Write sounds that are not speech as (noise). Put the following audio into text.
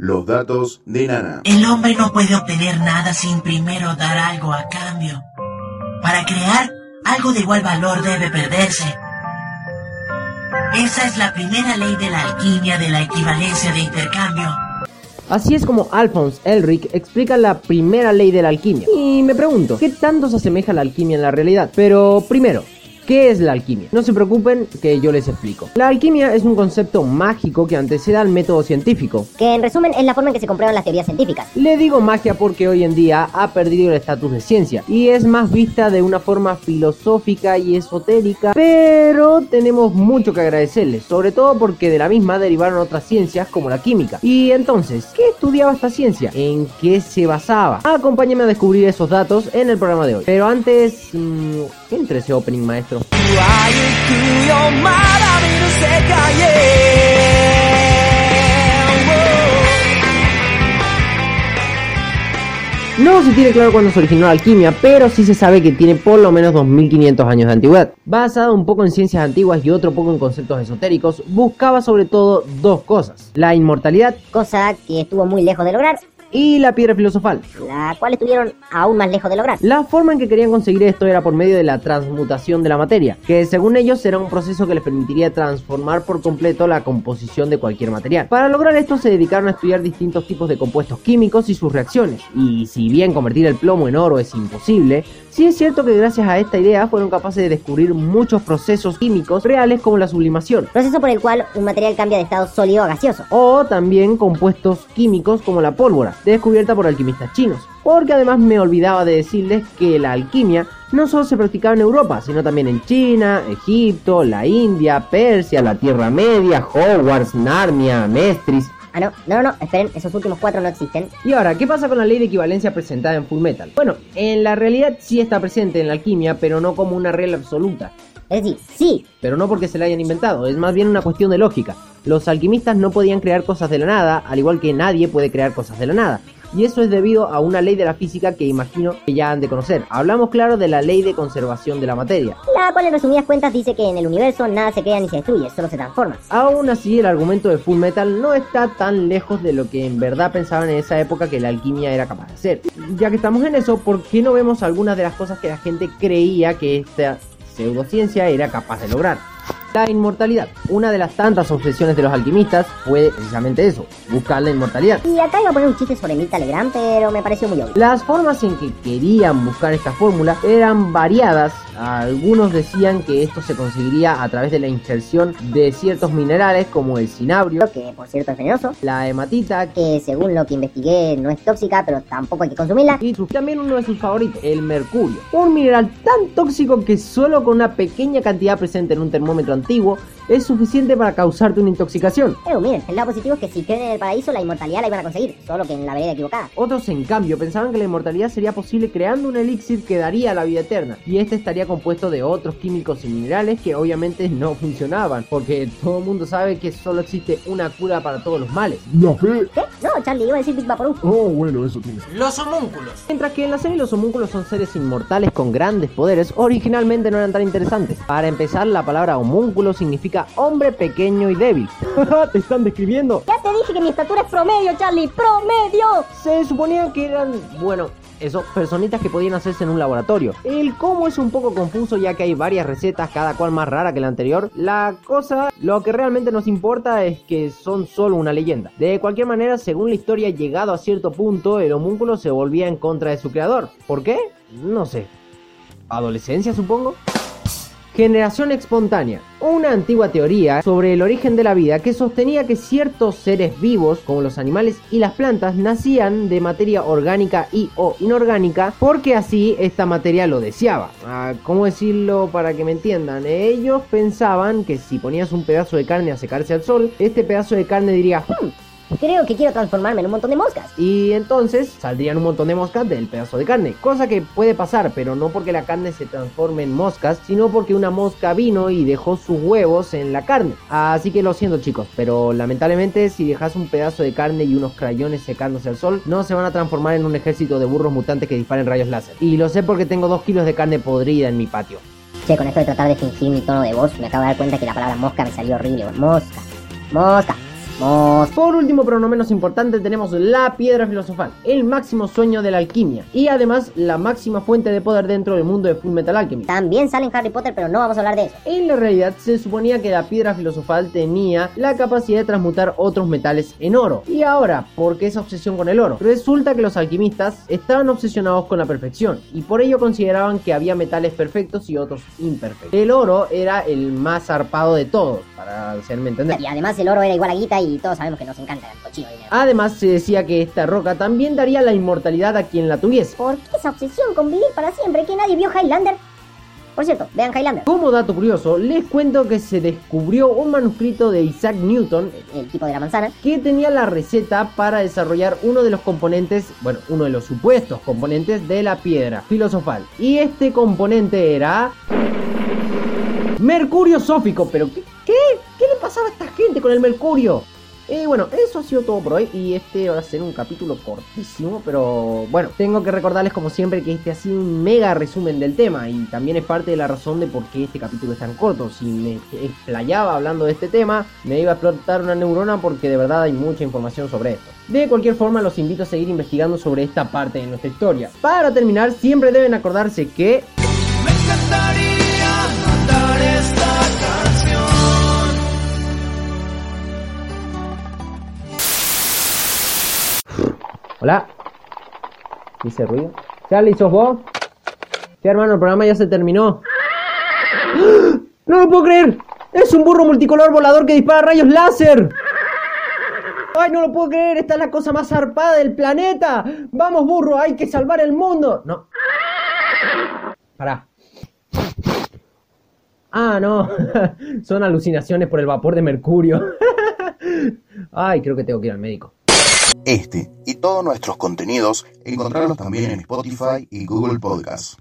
Los datos de Nana. El hombre no puede obtener nada sin primero dar algo a cambio. Para crear, algo de igual valor debe perderse. Esa es la primera ley de la alquimia de la equivalencia de intercambio. Así es como Alphonse Elric explica la primera ley de la alquimia. Y me pregunto, ¿qué tanto se asemeja la alquimia en la realidad? Pero primero, ¿Qué es la alquimia? No se preocupen que yo les explico. La alquimia es un concepto mágico que antecede al método científico. Que en resumen es la forma en que se comprueban las teorías científicas. Le digo magia porque hoy en día ha perdido el estatus de ciencia y es más vista de una forma filosófica y esotérica, pero tenemos mucho que agradecerles, sobre todo porque de la misma derivaron otras ciencias como la química. Y entonces, ¿qué estudiaba esta ciencia? ¿En qué se basaba? Acompáñame a descubrir esos datos en el programa de hoy. Pero antes, mmm, entre ese opening maestro. No se tiene claro cuándo se originó la alquimia, pero sí se sabe que tiene por lo menos 2500 años de antigüedad. Basado un poco en ciencias antiguas y otro poco en conceptos esotéricos, buscaba sobre todo dos cosas: la inmortalidad, cosa que estuvo muy lejos de lograr, y la piedra filosofal, la cual estuvieron aún más lejos de lograr. La forma en que querían conseguir esto era por medio de la transmutación de la materia, que según ellos era un proceso que les permitiría transformar por completo la composición de cualquier material. Para lograr esto se dedicaron a estudiar distintos tipos de compuestos químicos y sus reacciones, y si bien convertir el plomo en oro es imposible, sí es cierto que gracias a esta idea fueron capaces de descubrir muchos procesos químicos reales como la sublimación. Proceso por el cual un material cambia de estado sólido a gaseoso. O también compuestos químicos como la pólvora, descubierta por alquimistas chinos. Porque además me olvidaba de decirles que la alquimia no solo se practicaba en Europa, sino también en China, Egipto, la India, Persia, la Tierra Media, Hogwarts, Narnia, Mestris, Ah, no, no, no, esperen, esos últimos cuatro no existen. Y ahora, ¿qué pasa con la ley de equivalencia presentada en Full Metal? Bueno, en la realidad sí está presente en la alquimia, pero no como una regla absoluta. Es decir, sí. Pero no porque se la hayan inventado, es más bien una cuestión de lógica. Los alquimistas no podían crear cosas de la nada, al igual que nadie puede crear cosas de la nada y eso es debido a una ley de la física que imagino que ya han de conocer. Hablamos claro de la ley de conservación de la materia. La cual en resumidas cuentas dice que en el universo nada se crea ni se destruye, solo se transforma. Aún así el argumento de Full Metal no está tan lejos de lo que en verdad pensaban en esa época que la alquimia era capaz de hacer. Ya que estamos en eso, ¿por qué no vemos algunas de las cosas que la gente creía que esta pseudociencia era capaz de lograr? La inmortalidad. Una de las tantas obsesiones de los alquimistas fue precisamente eso, buscar la inmortalidad. Y acá iba a poner un chiste sobre Mirta Legrand, pero me pareció muy obvio. Las formas en que querían buscar esta fórmula eran variadas. Algunos decían que esto se conseguiría a través de la injerción de ciertos minerales como el cinabrio, que por cierto es venenoso, la hematita, que según lo que investigué no es tóxica, pero tampoco hay que consumirla, y también uno de sus favoritos, el mercurio, un mineral tan tóxico que solo con una pequeña cantidad presente en un termómetro antiguo es suficiente para causarte una intoxicación. Eh, miren, el lado positivo es que si creen en el paraíso la inmortalidad la iban a conseguir, solo que en la vereda equivocada. Otros, en cambio, pensaban que la inmortalidad sería posible creando un elixir que daría la vida eterna, y este estaría compuesto de otros químicos y minerales que obviamente no funcionaban, porque todo el mundo sabe que solo existe una cura para todos los males. ¿La fe? ¿Qué? No, Charlie, iba a decir Big Vaporub. Oh, bueno, eso tiene Los homúnculos. Mientras que en la serie los homúnculos son seres inmortales con grandes poderes, originalmente no eran tan interesantes. Para empezar, la palabra homúnculo significa hombre pequeño y débil. (laughs) ¿Te están describiendo? Ya te dije que mi estatura es promedio, Charlie, promedio. Se suponía que eran, bueno, eso, personitas que podían hacerse en un laboratorio. El cómo es un poco confuso ya que hay varias recetas, cada cual más rara que la anterior. La cosa, lo que realmente nos importa es que son solo una leyenda. De cualquier manera, según la historia, llegado a cierto punto, el homúnculo se volvía en contra de su creador. ¿Por qué? No sé. ¿Adolescencia, supongo? Generación espontánea, una antigua teoría sobre el origen de la vida que sostenía que ciertos seres vivos, como los animales y las plantas, nacían de materia orgánica y o inorgánica porque así esta materia lo deseaba. Ah, ¿Cómo decirlo para que me entiendan? Ellos pensaban que si ponías un pedazo de carne a secarse al sol, este pedazo de carne diría, hmm, Creo que quiero transformarme en un montón de moscas. Y entonces saldrían un montón de moscas del pedazo de carne. Cosa que puede pasar, pero no porque la carne se transforme en moscas, sino porque una mosca vino y dejó sus huevos en la carne. Así que lo siento chicos, pero lamentablemente si dejas un pedazo de carne y unos crayones secándose al sol, no se van a transformar en un ejército de burros mutantes que disparen rayos láser. Y lo sé porque tengo dos kilos de carne podrida en mi patio. Che, con esto de tratar de fingir mi tono de voz, me acabo de dar cuenta que la palabra mosca me salió horrible. Mosca. Mosca. Vamos. Por último, pero no menos importante, tenemos la piedra filosofal, el máximo sueño de la alquimia y además la máxima fuente de poder dentro del mundo de Full Metal Alchemist. También sale en Harry Potter, pero no vamos a hablar de eso. En la realidad se suponía que la piedra filosofal tenía la capacidad de transmutar otros metales en oro. Y ahora, ¿por qué esa obsesión con el oro? Resulta que los alquimistas estaban obsesionados con la perfección y por ello consideraban que había metales perfectos y otros imperfectos. El oro era el más zarpado de todos, para hacerme entender. Y además el oro era igual a guita y todos sabemos que nos encanta el cochino dinero. Además se decía que esta roca también daría la inmortalidad a quien la tuviese. ¿Por qué esa obsesión con vivir para siempre? ¿Que nadie vio Highlander? Por cierto, vean Highlander. Como dato curioso, les cuento que se descubrió un manuscrito de Isaac Newton El tipo de la manzana. que tenía la receta para desarrollar uno de los componentes, bueno, uno de los supuestos componentes de la piedra filosofal. Y este componente era... Mercurio sófico, pero ¿qué? ¿Qué, ¿Qué le pasaba a esta gente con el mercurio? Y bueno, eso ha sido todo por hoy y este va a ser un capítulo cortísimo, pero bueno, tengo que recordarles como siempre que este ha sido un mega resumen del tema y también es parte de la razón de por qué este capítulo es tan corto. Si me explayaba hablando de este tema, me iba a explotar una neurona porque de verdad hay mucha información sobre esto. De cualquier forma, los invito a seguir investigando sobre esta parte de nuestra historia. Para terminar, siempre deben acordarse que Me encantaría Hola. ¿Hice ruido? Charlie, ¿sos vos? Sí, hermano, el programa ya se terminó. ¡Ah! ¡No lo puedo creer! ¡Es un burro multicolor volador que dispara rayos láser! ¡Ay, no lo puedo creer! ¡Esta es la cosa más zarpada del planeta! ¡Vamos, burro! ¡Hay que salvar el mundo! No. Pará. Ah, no. (laughs) Son alucinaciones por el vapor de mercurio. (laughs) Ay, creo que tengo que ir al médico. Este y todos nuestros contenidos encontrarlos también en Spotify y Google Podcasts.